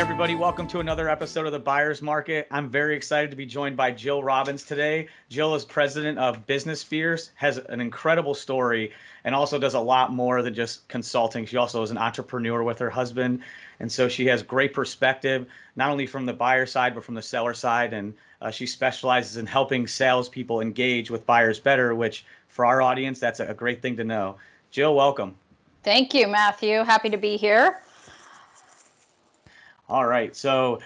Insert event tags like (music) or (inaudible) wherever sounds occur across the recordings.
everybody. Welcome to another episode of the Buyer's Market. I'm very excited to be joined by Jill Robbins today. Jill is president of Business Fierce, has an incredible story, and also does a lot more than just consulting. She also is an entrepreneur with her husband. And so she has great perspective, not only from the buyer side, but from the seller side. And uh, she specializes in helping salespeople engage with buyers better, which for our audience, that's a great thing to know. Jill, welcome. Thank you, Matthew. Happy to be here. All right. So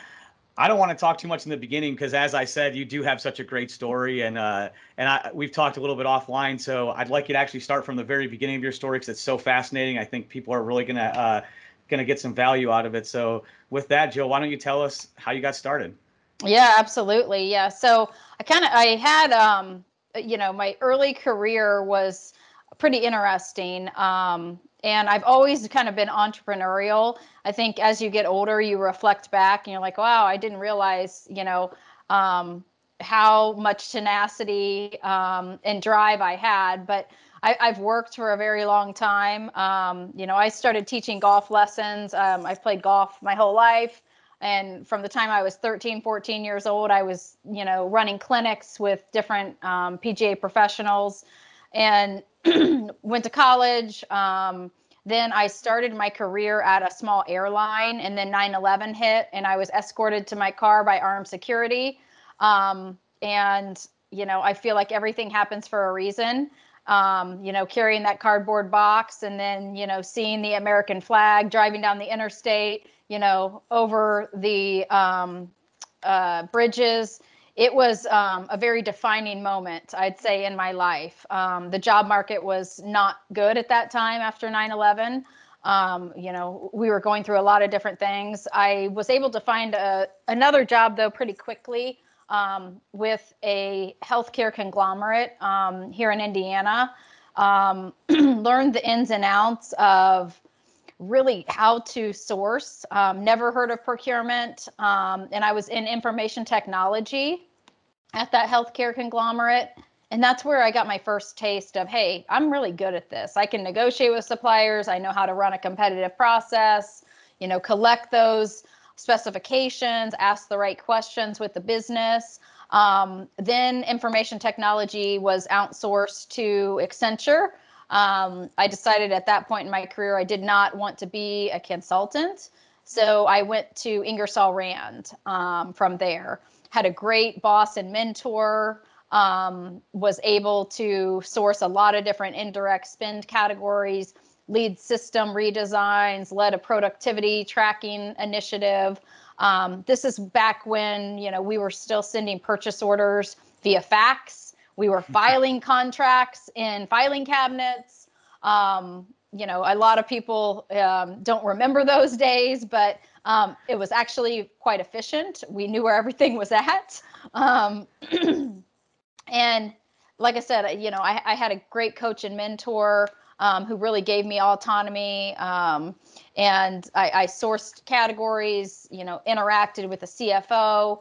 I don't want to talk too much in the beginning because, as I said, you do have such a great story, and uh, and I, we've talked a little bit offline. So I'd like you to actually start from the very beginning of your story because it's so fascinating. I think people are really gonna uh, gonna get some value out of it. So with that, Jill, why don't you tell us how you got started? Yeah, absolutely. Yeah. So I kind of I had um, you know my early career was pretty interesting. Um, and I've always kind of been entrepreneurial. I think as you get older, you reflect back and you're like, wow, I didn't realize, you know, um, how much tenacity um, and drive I had. But I, have worked for a very long time. Um, you know, I started teaching golf lessons. Um, I've played golf my whole life. And from the time I was 13, 14 years old, I was, you know, running clinics with different um, PGA professionals and (clears throat) went to college. Um, then I started my career at a small airline, and then 9 11 hit, and I was escorted to my car by armed security. Um, and, you know, I feel like everything happens for a reason. Um, you know, carrying that cardboard box and then, you know, seeing the American flag, driving down the interstate, you know, over the um, uh, bridges it was um, a very defining moment, I'd say, in my life. Um, the job market was not good at that time after 9 11. Um, you know, we were going through a lot of different things. I was able to find a, another job, though, pretty quickly um, with a healthcare conglomerate um, here in Indiana. Um, (clears throat) learned the ins and outs of really how to source. Um, never heard of procurement. Um, and I was in information technology at that healthcare conglomerate. And that's where I got my first taste of, hey, I'm really good at this. I can negotiate with suppliers. I know how to run a competitive process, you know, collect those specifications, ask the right questions with the business. Um, then information technology was outsourced to Accenture. Um, I decided at that point in my career I did not want to be a consultant. So I went to Ingersoll Rand um, from there. Had a great boss and mentor. Um, was able to source a lot of different indirect spend categories, lead system redesigns, led a productivity tracking initiative. Um, this is back when you know we were still sending purchase orders via fax we were filing contracts in filing cabinets. Um, you know, a lot of people um, don't remember those days, but um, it was actually quite efficient. We knew where everything was at. Um, (clears throat) and like I said, you know, I, I, had a great coach and mentor um, who really gave me autonomy. Um, and I, I, sourced categories, you know, interacted with the CFO,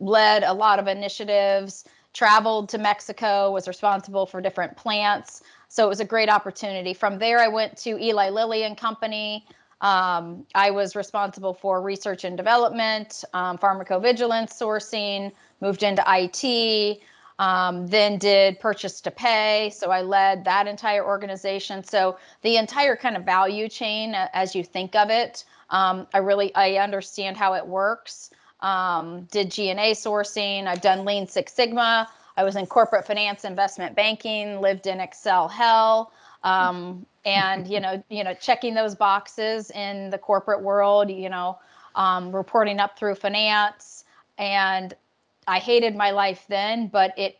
led a lot of initiatives traveled to Mexico, was responsible for different plants. So it was a great opportunity. From there, I went to Eli Lilly and Company. Um, I was responsible for research and development, um, pharmacovigilance sourcing, moved into IT, um, then did purchase to pay. So I led that entire organization. So the entire kind of value chain, as you think of it, um, I really I understand how it works um, did G&A sourcing. I've done Lean Six Sigma. I was in corporate finance, investment banking, lived in Excel hell. Um, and you know, you know, checking those boxes in the corporate world, you know, um, reporting up through finance. And I hated my life then, but it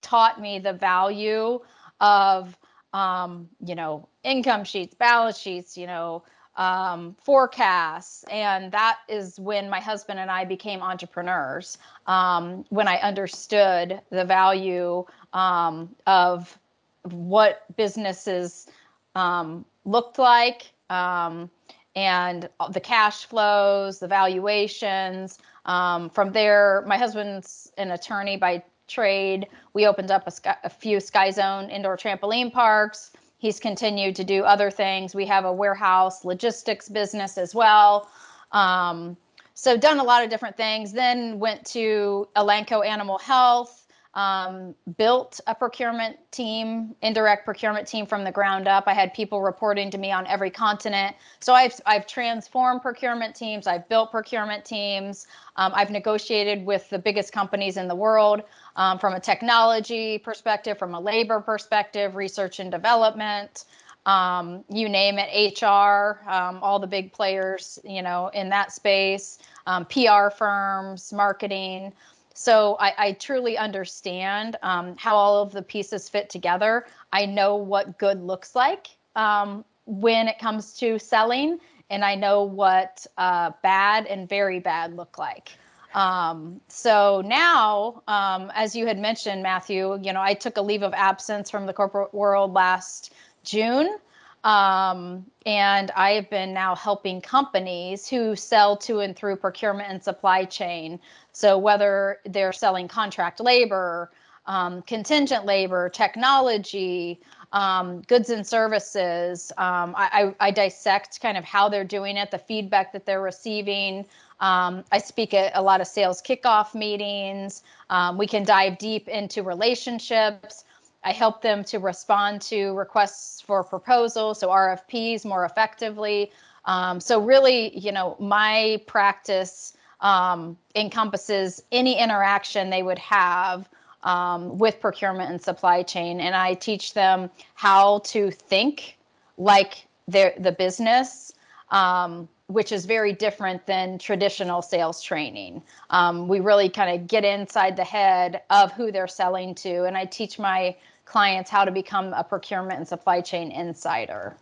taught me the value of, um, you know, income sheets, balance sheets, you know, um, forecasts. And that is when my husband and I became entrepreneurs, um, when I understood the value um, of what businesses um, looked like um, and the cash flows, the valuations. Um, from there, my husband's an attorney by trade. We opened up a, a few Sky Zone indoor trampoline parks He's continued to do other things. We have a warehouse logistics business as well. Um, so done a lot of different things. Then went to Elanco Animal Health um, built a procurement team, indirect procurement team from the ground up. I had people reporting to me on every continent. So I've I've transformed procurement teams. I've built procurement teams. Um, I've negotiated with the biggest companies in the world um, from a technology perspective, from a labor perspective, research and development. Um, you name it, HR, um, all the big players, you know, in that space, um, PR firms, marketing. So I, I truly understand um, how all of the pieces fit together. I know what good looks like um, when it comes to selling, and I know what uh, bad and very bad look like. Um, so now, um, as you had mentioned, Matthew, you know, I took a leave of absence from the corporate world last June. Um, and I have been now helping companies who sell to and through procurement and supply chain. So whether they're selling contract labor, um, contingent labor, technology, um, goods and services, um, I, I, I, dissect kind of how they're doing it, the feedback that they're receiving. Um, I speak at a lot of sales kickoff meetings. Um, we can dive deep into relationships. I help them to respond to requests for proposals, so RFPs more effectively. Um, so really, you know, my practice um, encompasses any interaction they would have um, with procurement and supply chain, and I teach them how to think like the the business, um, which is very different than traditional sales training. Um, we really kind of get inside the head of who they're selling to, and I teach my clients how to become a procurement and supply chain insider.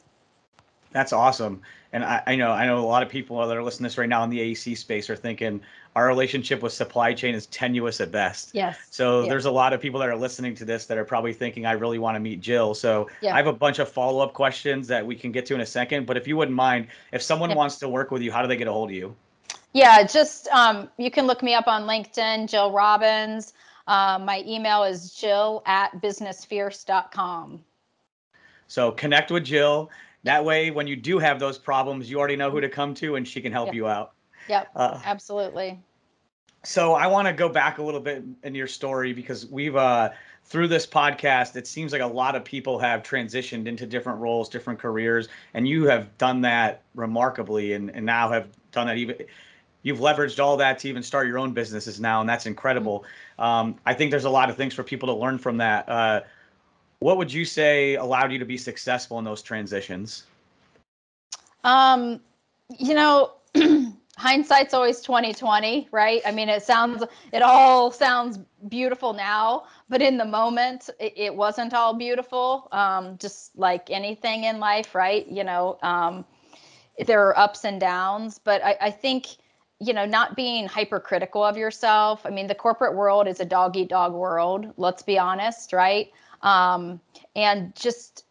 That's awesome. And I, I, know I know a lot of people that are listening to this right now in the AEC space are thinking our relationship with supply chain is tenuous at best. Yes. So yeah. there's a lot of people that are listening to this that are probably thinking I really want to meet Jill. So yeah. I have a bunch of follow-up questions that we can get to in a second. But if you wouldn't mind, if someone yeah. wants to work with you, how do they get a hold of you? Yeah, just um, you can look me up on LinkedIn, Jill Robbins. Um, my email is jill at businessfierce.com. So connect with Jill. That way, when you do have those problems, you already know who to come to and she can help yep. you out. Yep, uh, absolutely. So I want to go back a little bit in your story because we've, uh, through this podcast, it seems like a lot of people have transitioned into different roles, different careers, and you have done that remarkably and, and now have done that even you've leveraged all that to even start your own businesses now, and that's incredible. Um, I think there's a lot of things for people to learn from that. Uh, what would you say allowed you to be successful in those transitions? Um, you know, (clears throat) hindsight's always 2020, right? I mean, it sounds, it all sounds beautiful now, but in the moment, it, it wasn't all beautiful. Um, just like anything in life, right? You know, um, there are ups and downs, but I, I think you know, not being hypercritical of yourself. I mean, the corporate world is a dog eat dog world, let's be honest, right? Um, and just,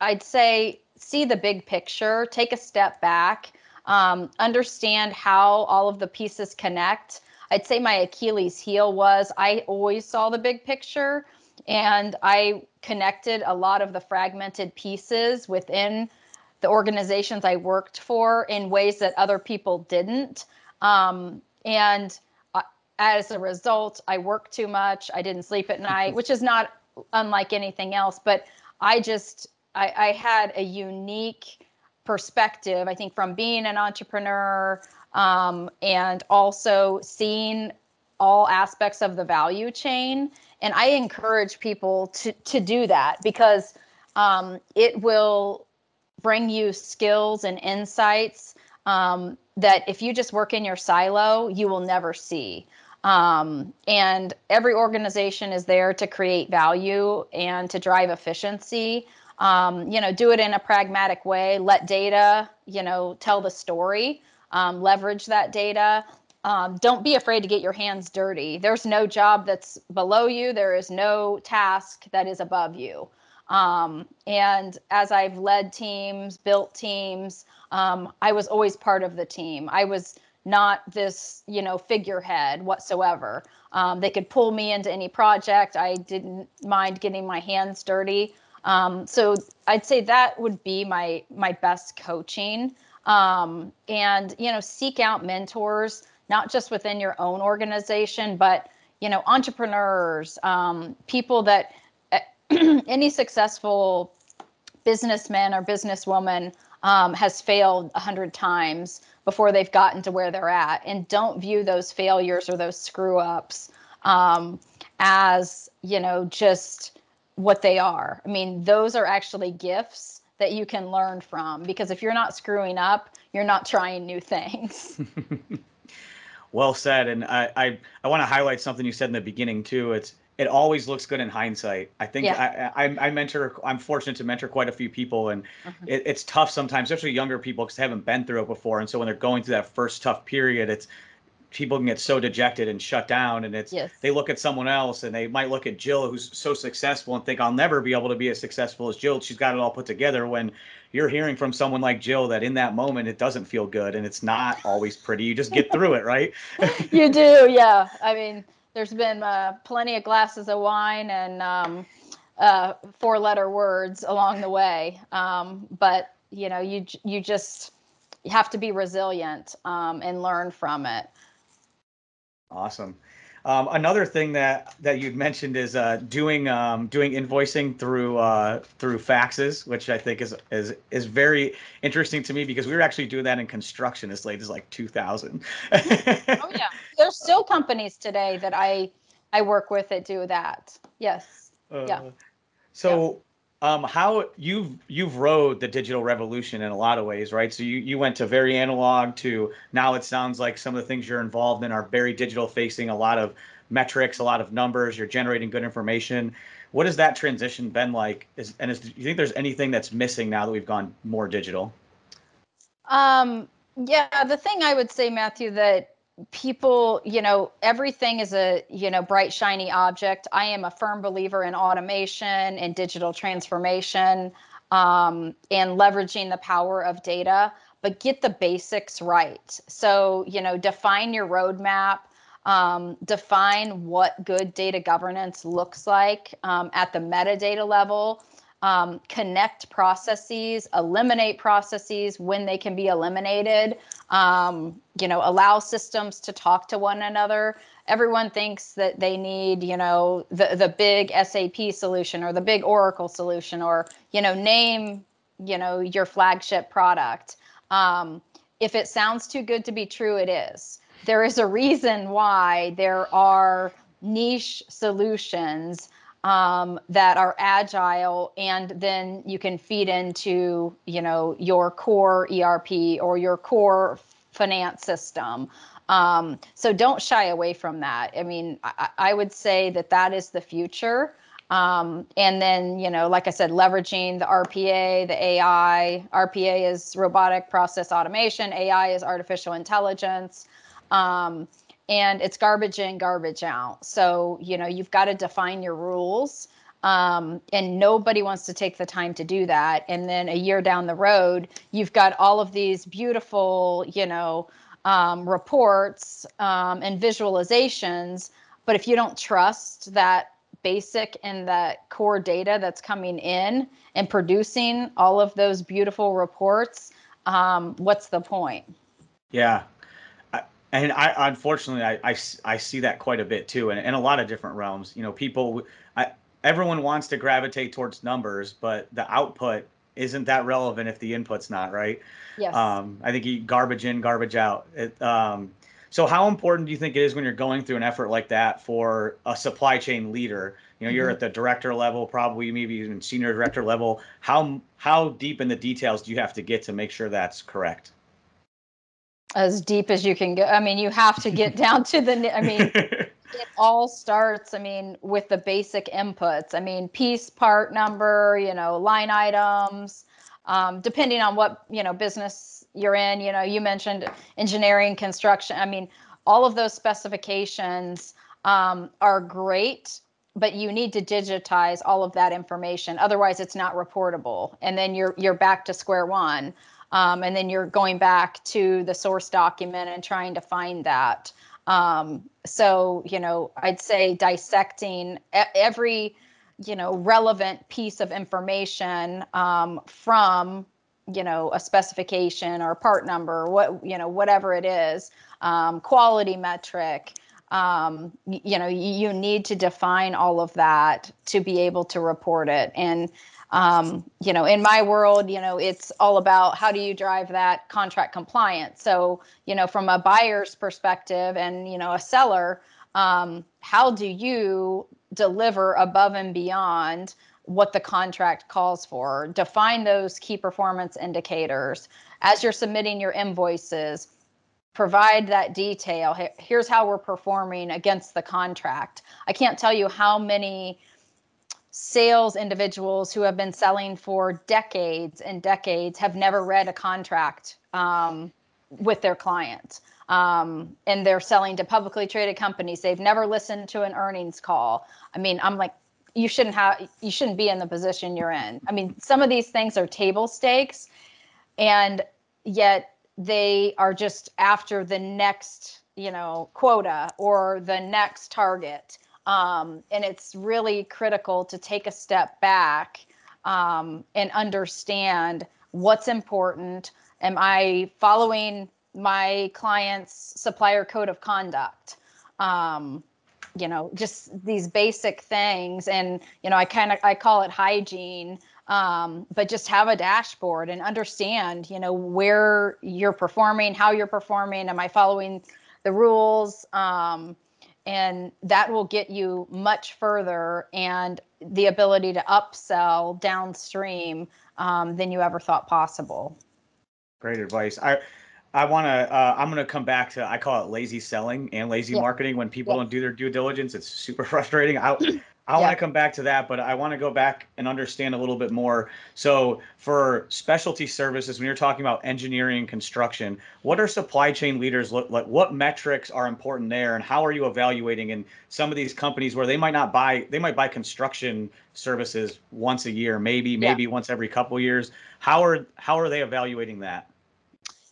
I'd say, see the big picture, take a step back, um, understand how all of the pieces connect. I'd say my Achilles heel was I always saw the big picture and I connected a lot of the fragmented pieces within the organizations I worked for in ways that other people didn't. Um, and uh, as a result, I worked too much. I didn't sleep at night, which is not unlike anything else. But I just, I, I had a unique perspective, I think, from being an entrepreneur um, and also seeing all aspects of the value chain. And I encourage people to, to do that because um, it will bring you skills and insights um, that if you just work in your silo, you will never see. Um, and every organization is there to create value and to drive efficiency. Um, you know, do it in a pragmatic way. Let data, you know, tell the story. Um, leverage that data. Um, don't be afraid to get your hands dirty. There's no job that's below you. There is no task that is above you. Um, and as I've led teams, built teams, um, I was always part of the team. I was not this, you know, figurehead whatsoever. Um, they could pull me into any project. I didn't mind getting my hands dirty. Um, so I'd say that would be my my best coaching um, and you know seek out mentors not just within your own organization but you know entrepreneurs um, people that (clears throat) any successful businessman or businesswoman um, has failed a hundred times before they've gotten to where they're at. And don't view those failures or those screw ups um, as you know just what they are. I mean those are actually gifts that you can learn from because if you're not screwing up you're not trying new things. (laughs) (laughs) Well said and i i, I want to highlight something you said in the beginning too. It's it always looks good in hindsight. I think yeah. I, I, I mentor. I'm fortunate to mentor quite a few people, and mm-hmm. it, it's tough sometimes, especially younger people, because they haven't been through it before. And so when they're going through that first tough period, it's people can get so dejected and shut down. And it's yes. they look at someone else, and they might look at Jill, who's so successful, and think I'll never be able to be as successful as Jill. She's got it all put together. When you're hearing from someone like Jill that in that moment it doesn't feel good, and it's not always pretty. You just get through it, right? (laughs) you do, yeah. I mean there's been uh, plenty of glasses of wine and um, uh, four letter words along the way. Um, but you know, you you just have to be resilient um, and learn from it. Awesome. Um, another thing that that you'd mentioned is uh, doing um, doing invoicing through uh, through faxes, which I think is is is very interesting to me because we were actually doing that in construction as late as like 2000. oh yeah, there's still companies today that I I work with that do that. Yes. Uh, yeah. So. Yeah. Um, how you've you've rode the digital revolution in a lot of ways, right? So you you went to very analog to now it sounds like some of the things you're involved in are very digital facing, a lot of metrics, a lot of numbers. You're generating good information. What has that transition been like? Is and is, do you think there's anything that's missing now that we've gone more digital? Um, yeah, the thing I would say, Matthew, that people you know everything is a you know bright shiny object. I am a firm believer in automation and digital transformation um, and leveraging the power of data but get the basics right. So you know define your roadmap um, define what good data governance looks like um, at the metadata level um, connect processes, eliminate processes when they can be eliminated, um, you know, allow systems to talk to one another. Everyone thinks that they need, you know, the, the big SAP solution or the big Oracle solution or, you know, name, you know, your flagship product. Um, if it sounds too good to be true, it is. There is a reason why there are niche solutions um, that are agile and then you can feed into you know your core erp or your core finance system. Um, so don't shy away from that. I mean I, I would say that that is the future. Um, and then you know like i said leveraging the rpa the ai rpa is robotic process automation. Ai is artificial intelligence. Um, and it's garbage in, garbage out. So, you know, you've got to define your rules. Um, and nobody wants to take the time to do that. And then a year down the road, you've got all of these beautiful, you know, um, reports um, and visualizations. But if you don't trust that basic and that core data that's coming in and producing all of those beautiful reports, um, what's the point? Yeah, and I unfortunately I, I, I see that quite a bit too, and in, in a lot of different realms. You know, people, I, everyone wants to gravitate towards numbers, but the output isn't that relevant if the input's not right. Yes. Um, I think you garbage in, garbage out. It, um, so how important do you think it is when you're going through an effort like that for a supply chain leader? You know, mm-hmm. you're at the director level, probably maybe even senior director level. How how deep in the details do you have to get to make sure that's correct? As deep as you can go. I mean, you have to get down to the. I mean, (laughs) it all starts. I mean, with the basic inputs. I mean, piece part number. You know, line items. Um, depending on what you know business you're in. You know, you mentioned engineering, construction. I mean, all of those specifications um, are great but you need to digitize all of that information otherwise it's not reportable and then you're you're back to square one um, and then you're going back to the source document and trying to find that. Um, so, you know, I'd say dissecting every, you know, relevant piece of information um, from you know a specification or part number what you know whatever it is um, quality metric um, you know you need to define all of that to be able to report it and um, you know in my world you know it's all about how do you drive that contract compliance so you know from a buyer's perspective and you know a seller um, how do you deliver above and beyond what the contract calls for define those key performance indicators as you're submitting your invoices provide that detail. Here's how we're performing against the contract. I can't tell you how many sales individuals who have been selling for decades and decades have never read a contract um, with their clients. Um, and they're selling to publicly traded companies. They've never listened to an earnings call. I mean, I'm like, you shouldn't have, you shouldn't be in the position you're in. I mean, some of these things are table stakes, and yet they are just after the next you know quota or the next target um, and it's really critical to take a step back um, and understand what's important. Am i following my client's supplier code of conduct? Um, you know just these basic things. And you know i kind of i call it hygiene um, but just have a dashboard and understand you know where you're performing how you're performing. Am i following the rules? Um, and that will get you much further and the ability to upsell downstream um, than you ever thought possible great advice i I want to. Uh, I'm going to come back to. I call it lazy selling and lazy marketing. When people don't do their due diligence, it's super (laughs) frustrating. I I want to come back to that, but I want to go back and understand a little bit more. So, for specialty services, when you're talking about engineering and construction, what are supply chain leaders look like? What metrics are important there, and how are you evaluating in some of these companies where they might not buy, they might buy construction services once a year, maybe, maybe yeah. once every couple years. How are how are they evaluating that?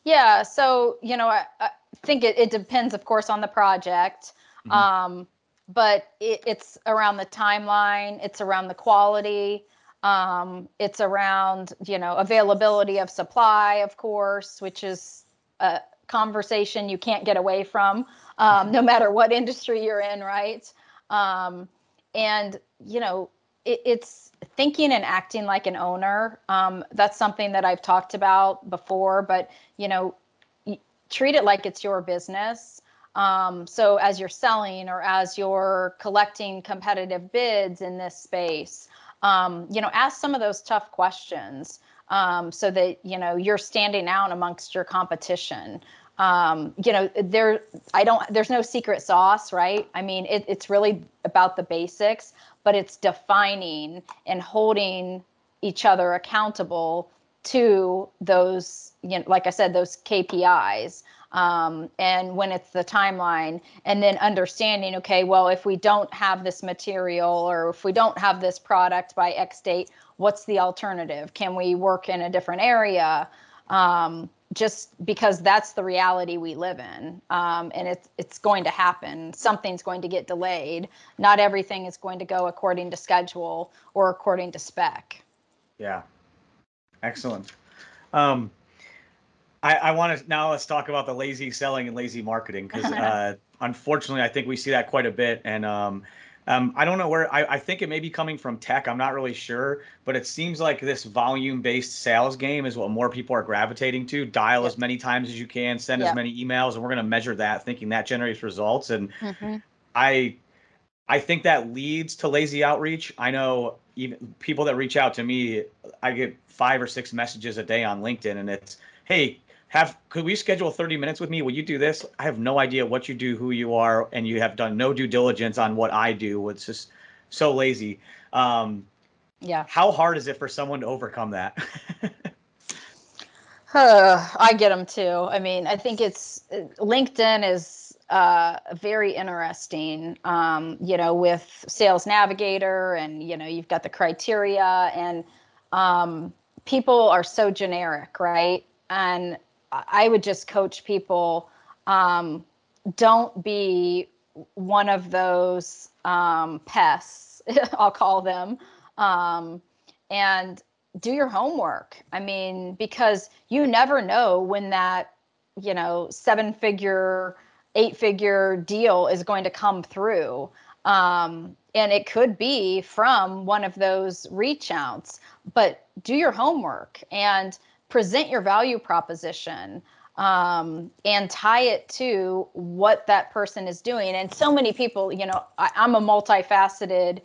Yeah, so you know, I, I think it, it depends, of course, on the project. Mm-hmm. Um, but it, it's around the timeline, it's around the quality, um, it's around you know availability of supply, of course, which is a conversation you can't get away from, um, no matter what industry you're in, right? Um, and you know it, it's thinking and acting like an owner. Um, that's something that I've talked about before, but you know, treat it like it's your business. Um, so as you're selling or as you're collecting competitive bids in this space, um, you know, ask some of those tough questions um, so that you know you're standing out amongst your competition. Um, you know, there I don't there's no secret sauce, right? I mean, it, it's really about the basics, but it's defining and holding each other accountable to those, you know, like I said, those KPIs um, and when it's the timeline and then understanding okay well if we don't have this material or if we don't have this product by x date what's the alternative? Can we work in a different area? Um, just because that's the reality we live in um, and it's it's going to happen. Something's going to get delayed. Not everything is going to go according to schedule or according to spec. Yeah. Excellent. Um, I, I want to now let's talk about the lazy selling and lazy marketing because (laughs) uh, unfortunately I think we see that quite a bit and um, um, I don't know where I, I think it may be coming from tech. I'm not really sure, but it seems like this volume based sales game is what more people are gravitating to. Dial yep. as many times as you can, send yep. as many emails, and we're going to measure that, thinking that generates results. And mm-hmm. I I think that leads to lazy outreach. I know even people that reach out to me, I get five or six messages a day on LinkedIn, and it's, hey, have could we schedule 30 minutes with me? Will you do this? I have no idea what you do who you are and you have done no due diligence on what i do it's just so lazy. Um, yeah. how hard is it for someone to overcome that? Uh, (laughs) (sighs) i get them too. I mean i think it's linkedin is uh, very interesting um, you know with sales navigator and you know you've got the criteria and um, people are so generic right? And I would just coach people um, don't be one of those um, pests, (laughs) I'll call them. Um, and do your homework. I mean, because you never know when that, you know, seven figure, eight figure deal is going to come through. Um, and it could be from one of those reach outs, but do your homework and present your value proposition um, and tie it to what that person is doing. And so many people, you know, I, am a multifaceted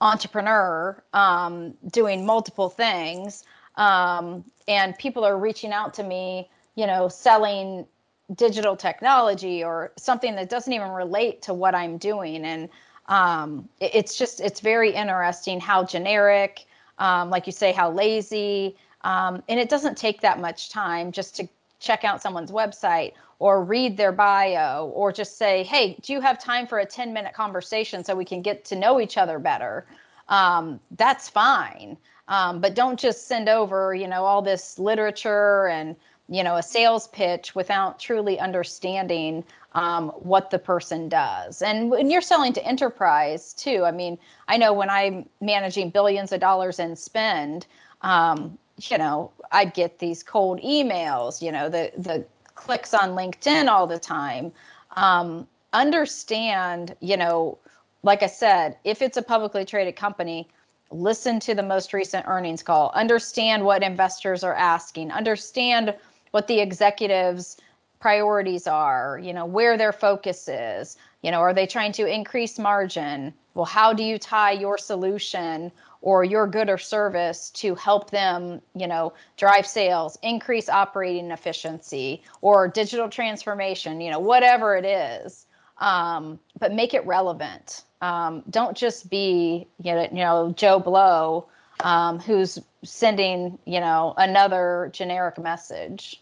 entrepreneur um, doing multiple things. Um, and people are reaching out to me, you know, selling digital technology or something that doesn't even relate to what I'm doing. And um, it, it's just, it's very interesting how generic, um, like you say, how lazy. Um, and it doesn't take that much time just to check out someone's website or read their bio or just say, hey, do you have time for a 10 minute conversation so we can get to know each other better? Um, that's fine. Um, but don't just send over, you know, all this literature and, you know, a sales pitch without truly understanding um, what the person does. And when you're selling to enterprise too, I mean, I know when I'm managing billions of dollars in spend, um, you know, I'd get these cold emails, you know, the the clicks on LinkedIn all the time. Um, understand, you know, like I said, if it's a publicly traded company, listen to the most recent earnings call, understand what investors are asking, understand what the executives priorities are, you know, where their focus is, you know, are they trying to increase margin? Well, how do you tie your solution or your good or service to help them, you know, drive sales, increase operating efficiency, or digital transformation, you know, whatever it is. Um, but make it relevant. Um, don't just be, you know, you know Joe Blow, um, who's sending, you know, another generic message.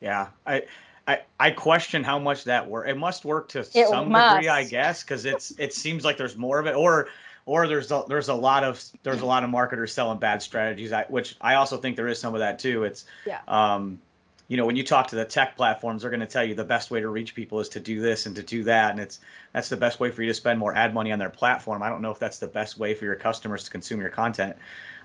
Yeah, I, I, I question how much that work. It must work to it some must. degree, I guess, because it's it seems like there's more of it, or or there's a, there's a lot of there's a lot of marketers selling bad strategies, which I also think there is some of that too. It's yeah. Um, you know, when you talk to the tech platforms, they're going to tell you the best way to reach people is to do this and to do that, and it's that's the best way for you to spend more ad money on their platform. I don't know if that's the best way for your customers to consume your content,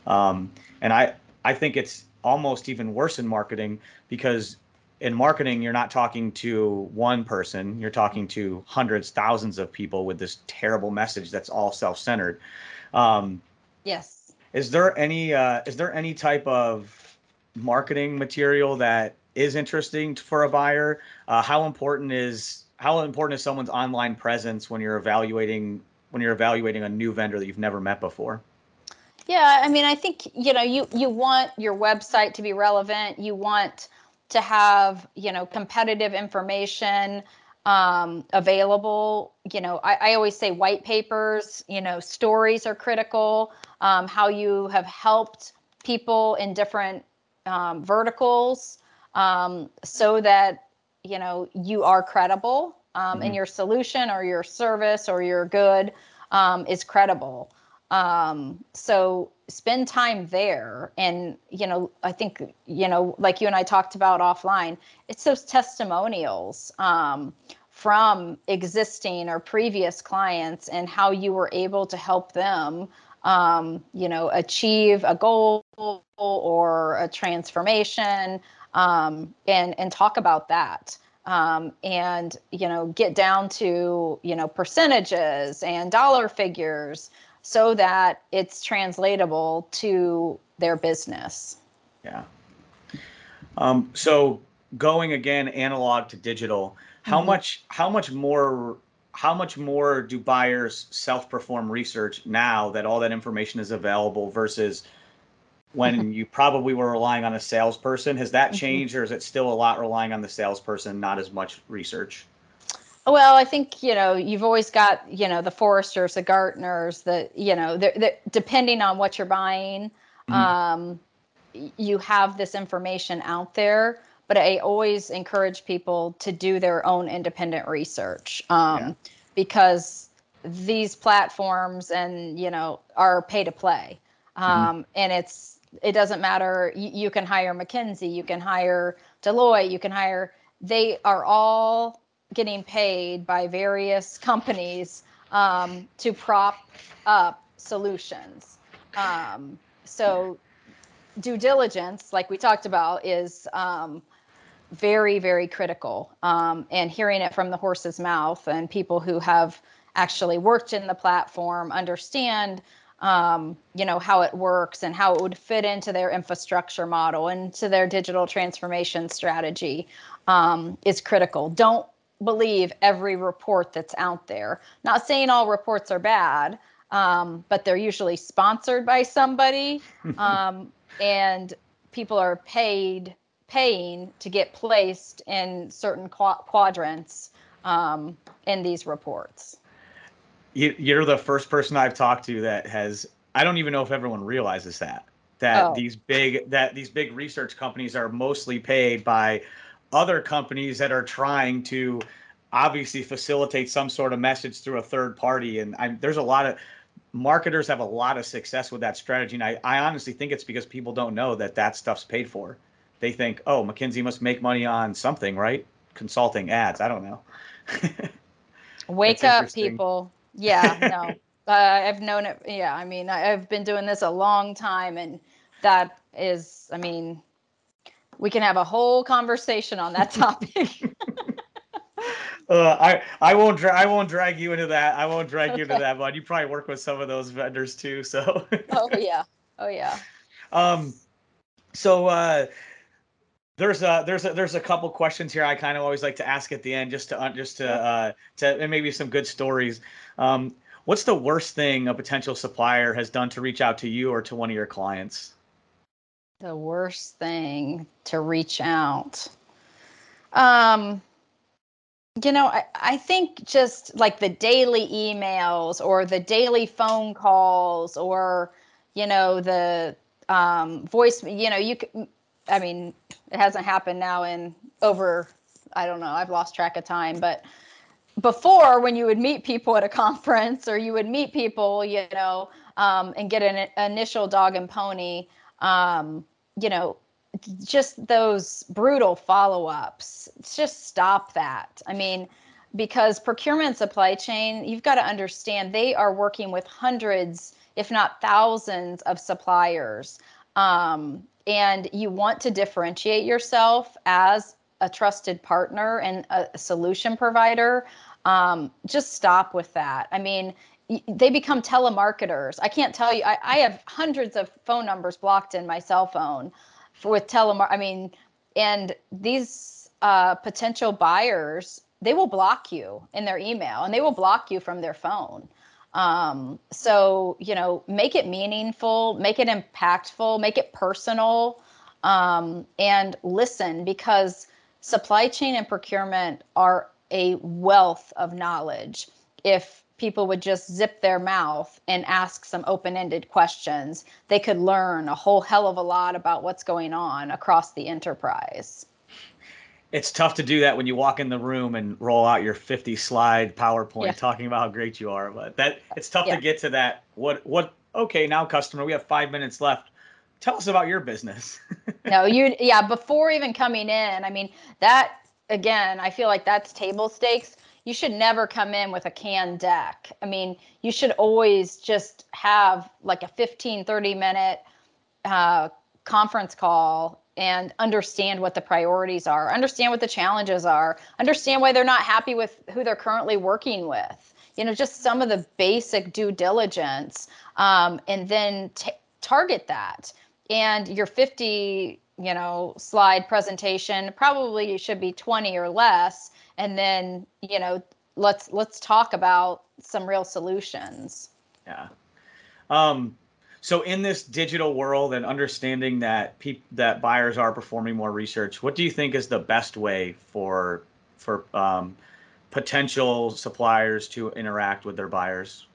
um, and I I think it's almost even worse in marketing because in marketing, you're not talking to one person, you're talking to hundreds, thousands of people with this terrible message that's all self-centered. Um, yes. Is there any uh, is there any type of marketing material that is interesting for a buyer? Uh, how important is how important is someone's online presence when you're evaluating when you're evaluating a new vendor that you've never met before? Yeah, I mean, I think you know you you want your website to be relevant. You want to have you know competitive information um, available you know I, I, always say white papers you know stories are critical um, how you have helped people in different um, verticals um, so that you know you are credible um, mm-hmm. your solution or your service or your good um, is credible um, so spend time there. And, you know, I think, you know, like you and I talked about offline, it's those testimonials um, from existing or previous clients and how you were able to help them, um, you know, achieve a goal or a transformation um, and, and talk about that. Um, and you know get down to you know percentages and dollar figures so that it's translatable to their business. Yeah. Um, so going again analog to digital, how mm-hmm. much how much more how much more do buyers self-perform research now that all that information is available versus when you probably were relying on a salesperson? Has that mm-hmm. changed or is it still a lot relying on the salesperson, not as much research? Well, I think you know you've always got you know the Forresters, the Gartners, the you know they're, they're, depending on what you're buying, mm-hmm. um, you have this information out there. But I always encourage people to do their own independent research um, yeah. because these platforms and you know are pay to play, mm-hmm. um, mm-hmm. and it's it doesn't matter. You, you can hire McKinsey, you can hire Deloitte, you can hire. They are all getting paid by various companies um, to prop up solutions. Um, so due diligence, like we talked about, is um, very, very critical. Um, and hearing it from the horse's mouth and people who have actually worked in the platform understand um, you know how it works and how it would fit into their infrastructure model and to their digital transformation strategy um, is critical don't believe every report that's out there not saying all reports are bad um, but they're usually sponsored by somebody (laughs) um, and people are paid paying to get placed in certain qu- quadrants um, in these reports you, are the first person I've talked to that has. I don't even know if everyone realizes that that oh. these big that these big research companies are mostly paid by other companies that are trying to obviously facilitate some sort of message through a third party. And I'm, there's a lot of marketers have a lot of success with that strategy. And I, I honestly think it's because people don't know that that stuff's paid for. They think oh mckinsey must make money on something right? Consulting ads. I don't know. (laughs) Wake up people. Yeah, no. (laughs) uh, I've known it. Yeah, I mean, I, I've been doing this a long time, and that is, I mean, we can have a whole conversation on that topic. (laughs) uh, I I won't dra- I won't drag you into that. I won't drag okay. you into that, but you probably work with some of those vendors too. So. oh yeah. Oh yeah. (laughs) Um, so uh, there's a there's a there's a couple questions here I kind of always like to ask at the end just to just to uh, to and maybe some good stories. Um, what's the worst thing a potential supplier has done to reach out to you or to one of your clients? The worst thing to reach out. Um, you know, I, I think just like the daily emails or the daily phone calls or, you know, the um, voice, you know, you I mean, it hasn't happened now in over, I don't know, I've lost track of time, but before when you would meet people at a (laughs) conference or you would meet people, you know, um, and get an initial dog and pony, um, you know, just those brutal follow ups. Just stop that. I mean, because procurement supply chain, you've got to understand they are working with hundreds, if not thousands, of suppliers. Um, and you want to differentiate yourself as a trusted partner and a solution provider, um, just stop with that. I mean, they become telemarketers. I can't tell you, I, I have hundreds of phone numbers blocked in my cell phone for, with telemark. I mean, and these uh, potential buyers, they will block you in their email and they will block you from their phone. Um, so, you know, make it meaningful, make it impactful, make it personal, um, and listen because supply chain and procurement are a wealth of knowledge. If people would just zip their mouth and ask some open ended questions, they could learn a whole hell of a lot about what's going on across the enterprise it's tough to do that when you walk in the room and roll out your 50 slide PowerPoint yeah. talking about how great you are. But that it's tough yeah. to get to that. What what? Okay, now customer, we have five minutes left. Tell us about your business. no, (laughs) you yeah. Before even coming in, I mean that again. I feel like that's table stakes. You should never come in with a canned deck. I mean, you should always just have like a 15, 30 minute uh, conference call and understand what the priorities are, understand what the challenges are, understand why they're not happy with who they're currently working with. You know, just some of the basic due diligence, um, and then t- target that. And your 50, you know, slide presentation probably should be 20 or less, and then you know, let's let's talk about some real solutions. Yeah. Um, so in this digital world and understanding that people that buyers are performing more research, what do you think is the best way for for um, potential suppliers to interact with their buyers?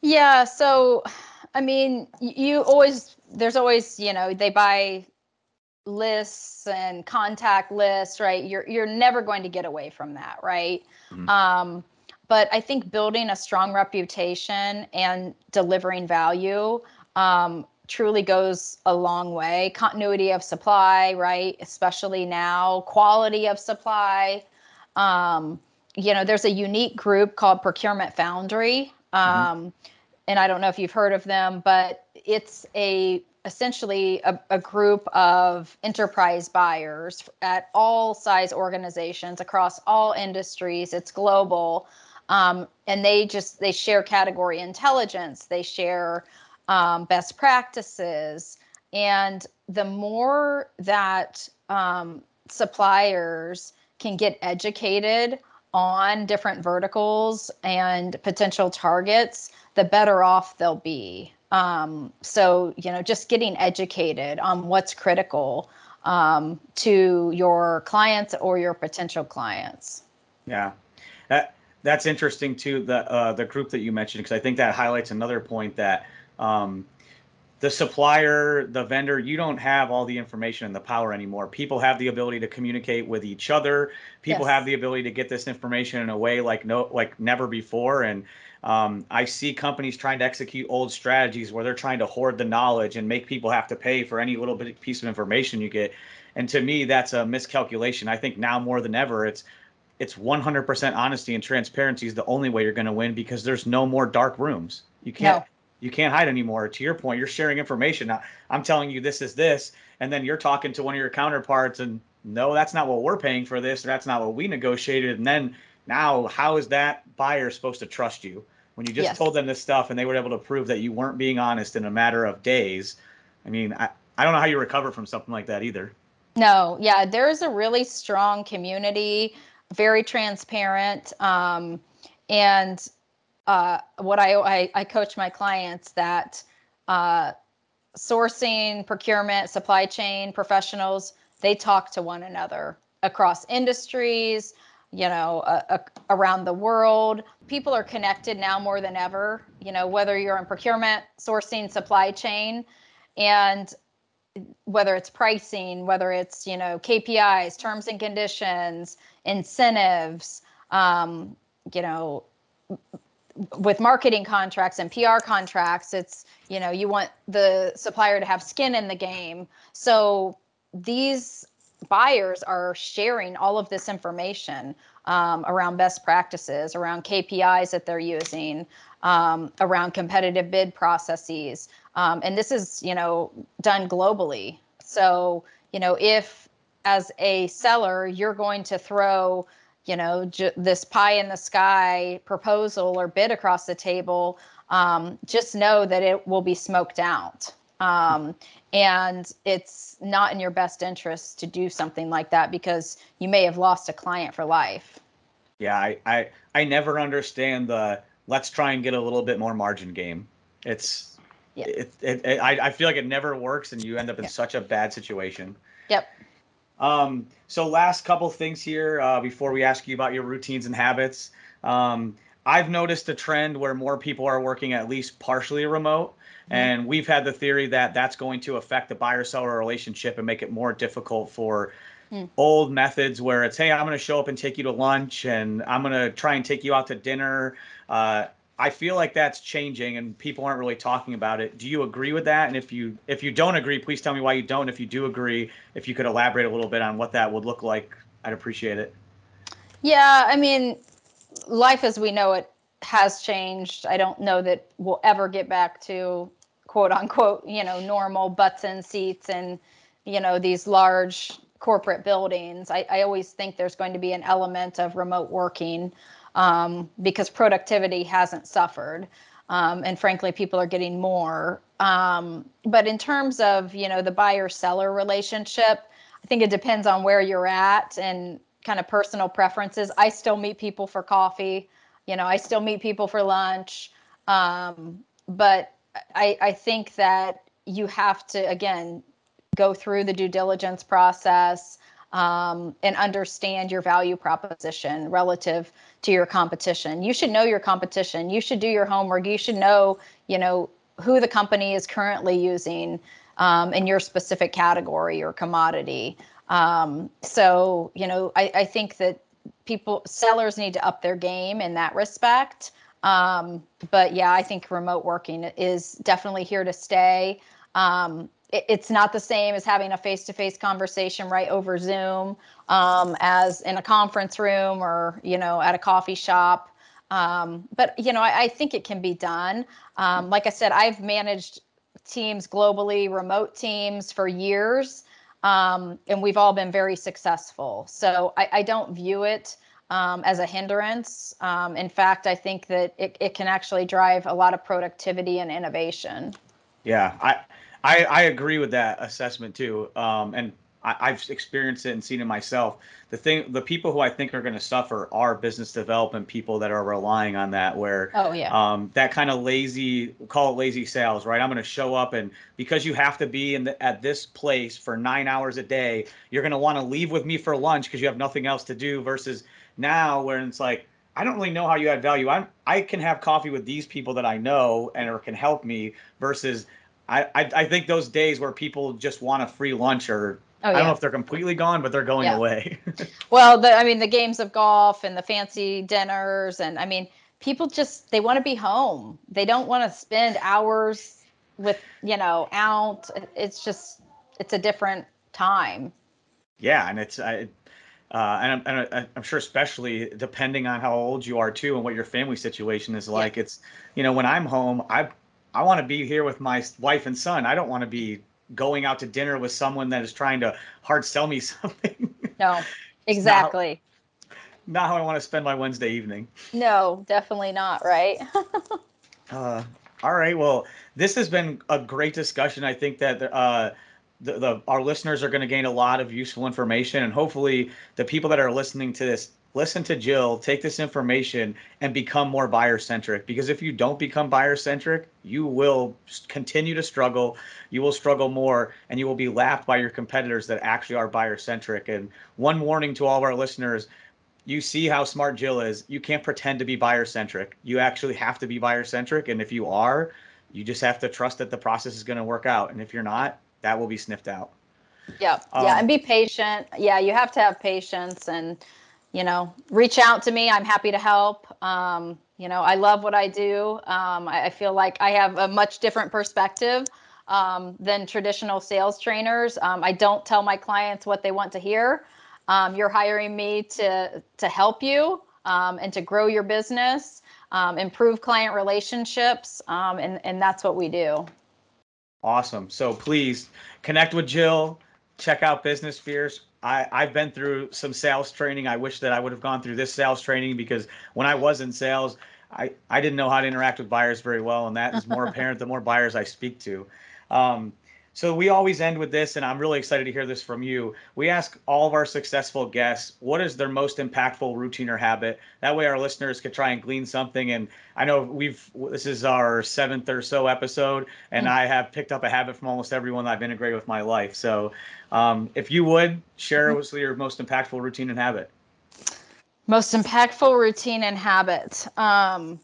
Yeah, so I mean, you always there's always you know they buy lists and contact lists, right? You're you're never going to get away from that, right? Mm-hmm. Um, but I think building a strong reputation and delivering value um, truly goes a long way. Continuity of supply, right? Especially now, quality of supply. Um, you know, there's a unique group called Procurement Foundry. Mm-hmm. Um. And I don't know if you've heard of them, but it's a essentially a, a, group of enterprise buyers at all size organizations across all industries. It's global, um, and they just they share category intelligence. They share um, best practices, and the more that um, suppliers can get educated on different verticals and potential targets, the better off they'll be. Um, so, you know, just getting educated on what's critical um, to your clients or your potential clients. Yeah. That, that's interesting too. The uh, the group that you mentioned, because I think that highlights another point that um, the supplier, the vendor, you don't have all the information and the power anymore. People have the ability to communicate with each other. People yes. have the ability to get this information in a way like no like never before. And um, I see companies trying to execute old strategies where they're trying to hoard the knowledge and make people have to pay for any little bit piece of information you get. And to me, that's a miscalculation. I think now more than ever, it's it's 100% honesty and transparency is the only way you're going to win because there's no more dark rooms. You can't. No you can't hide anymore. To your point, you're sharing information. Now, I'm telling you this is this, and then you're talking to one of your counterparts, and no, that's not what we're paying for this, or that's not what we negotiated. And then now, how is that buyer supposed to trust you when you just yes. told them this stuff and they were able to prove that you weren't being honest in a matter of days? I mean, I, I don't know how you recover from something like that either. No, yeah, there's a really strong community, very transparent. Um, and uh, what I, I, I coach my clients that uh, sourcing, procurement, supply chain professionals they talk to one another across industries, you know, uh, uh, around the world. People are connected now more than ever. You know, whether you're in procurement, sourcing, supply chain, and whether it's pricing, whether it's you know KPIs, terms and conditions, incentives, um, you know with marketing contracts and PR contracts, it's, you know, you want the supplier to have skin in the game. So these buyers are sharing all of this information um, around best practices, around KPIs that they're using, um, around competitive bid processes. Um, and this is, you know, done globally. So, you know, if as a seller, you're going to throw you know, j- this pie in the sky proposal or bid across the table, um, just know that it will be smoked out. Um, and it's not in your best interest to do something like that because you may have lost a client for life. Yeah, I, I, I never understand the let's try and get a little bit more margin game. It's, yeah. it, it, it I, I feel like it never works and you end up in yeah. such a bad situation. Yep. Um, so last couple things here uh, before we ask you about your routines and habits. Um, I've noticed a trend where more people are working at least partially remote. Mm-hmm. And we've had the theory that that's going to affect the buyer seller relationship and make it more difficult for mm. old methods where it's, hey, I'm going to show up and take you to lunch and I'm going to try and take you out to dinner. Uh, I feel like that's changing and people aren't really talking about it. Do you agree with that? And if you if you don't agree, please tell me why you don't. If you do agree, if you could elaborate a little bit on what that would look like, I'd appreciate it. Yeah, I mean, life as we know it has changed. I don't know that we'll ever get back to quote unquote, you know, normal butts and seats and, you know, these large corporate buildings. I, I always think there's going to be an element of remote working um, because productivity hasn't suffered. Um, and frankly, people are getting more. Um, but in terms of you know the buyer seller relationship, I think it depends on where you're at and kind of personal preferences. I still meet people for coffee. You know, I still meet people for lunch. Um, but I, I think that you have to again go through the due diligence process um, and understand your value proposition relative to your competition. You should know your competition. You should do your homework. You should know, you know, who the company is currently using um, in your specific category or commodity. Um, so, you know, I, I, think that people, sellers need to up their game in that respect. Um, but yeah, I think remote working is definitely here to stay. Um, it's not the same as having a face-to-face conversation right over zoom um, as in a conference room or you know at a coffee shop um, but you know I, I, think it can be done um, like i said i've managed teams globally, remote teams for years, um, and we've all been very successful. So I, I don't view it um, as a hindrance. Um, in fact, I think that it, it can actually drive a lot of productivity and innovation. Yeah, I I, I agree with that assessment too. Um, and I, have experienced it and seen it myself. The thing, the people who I think are going to suffer are business development people that are relying on that. Where, oh yeah, um, that kind of lazy, call it lazy sales, right? I'm going to show up and because you have to be in the, at this place for nine hours a day, you're going to want to leave with me for lunch because you have nothing else to do. Versus now, where it's like, I don't really know how you add value. I'm I can have coffee with these people that I know and or can help me. Versus, I I, I think those days where people just want a free lunch or Oh, I don't know if they're completely gone, but they're going yeah. away. (laughs) well, the, I mean, the games of golf and the fancy dinners, and I mean, people just they want to be home. They don't want to spend hours with you know out. It's just it's a different time. Yeah, and it's I, uh, and, I'm, and I'm sure especially depending on how old you are too and what your family situation is like. Yeah. It's you know when I'm home, I I want to be here with my wife and son. I don't want to be going out to dinner with someone that is trying to hard sell me (laughs) something. No, exactly. not, not, how I want to spend my Wednesday evening. No, definitely not. Right. (laughs) uh, all right. Well, this has been a great discussion. I think that uh, the, the our listeners are going to gain a lot of useful information, and hopefully, the people that are listening to this listen to Jill, take this information and become more buyer centric. Because if you don't become buyer centric, you will continue to struggle. You will struggle more and you will be laughed by your competitors that actually are buyer centric. And one warning to all of our listeners you see how smart Jill is. You can't pretend to be buyer centric. You actually have to be buyer centric. And if you are, you just have to trust that the process is going to work out. And if you're not, that will be sniffed out. Yeah. Um, yeah. And be patient. Yeah. You have to have patience and, you know, reach out to me. I'm happy to help. Um, you know, I love what I do. Um, I, I, feel like I have a much different perspective um, than traditional sales trainers. Um, I don't tell my clients what they want to hear. Um, you're hiring me to to help you um, and to grow your business, Um, improve client relationships, um, and and that's what we do. Awesome. So please connect with Jill. Check out Business Fierce. I, I've been through some sales training. I wish that I would have gone through this sales training because when I was in sales, I, I didn't know how to interact with buyers very well. And that is more (laughs) apparent the more buyers I speak to. Um, so we always end with this, and I'm really excited to hear this from you. We ask all of our successful guests what is their most impactful routine or habit. That way, our listeners could try and glean something. And I know we've this is our seventh or so episode, and mm-hmm. I have picked up a habit from almost everyone that I've integrated with my life. So, um, if you would share mm-hmm. with your most impactful routine and habit. Most impactful routine and habit. Um,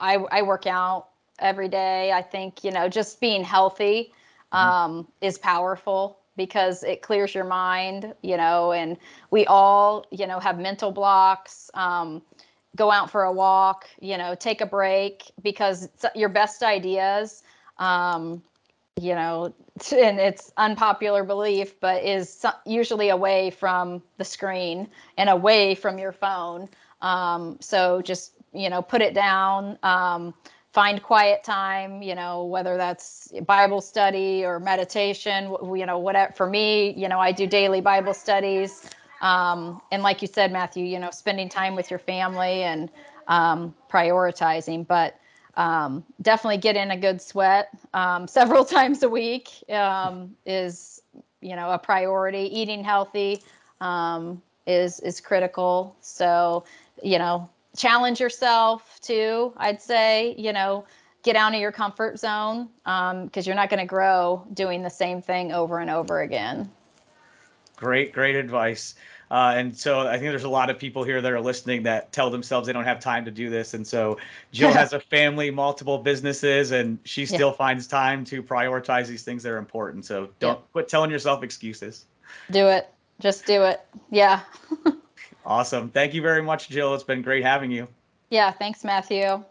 I I work out every day. I think, you know, just being healthy mm-hmm. um, mm-hmm. is powerful because it clears your mind, you know, and we all, you know, have mental blocks. Um, go out for a walk, you know, take a break because your best ideas, um, you know, (laughs) and it's unpopular belief, but is usually away from the screen and away from your phone. Um, so just, you know, put it down. Um, find quiet time you know whether that's bible study or meditation you know whatever for me you know i do daily bible studies um, and like you said matthew you know spending time with your family and um, prioritizing but um, definitely get in a good sweat um, (laughs) several times a week um, is you know a priority. Eating healthy um, is is critical. So you know challenge yourself too i'd say you know get out of your comfort zone because um, you're not going to grow doing the same thing over and over again great great advice uh, and so I think there's a lot of people here that are listening that tell themselves they don't have time to do this. And so Jill (laughs) has a family, multiple businesses, and she still yeah. finds time to prioritize these things that are important. So don't yeah. quit telling yourself excuses. Do it. Just do it. Yeah. (laughs) Awesome. Thank you very much, Jill. It's been great having you. Yeah, thanks, Matthew.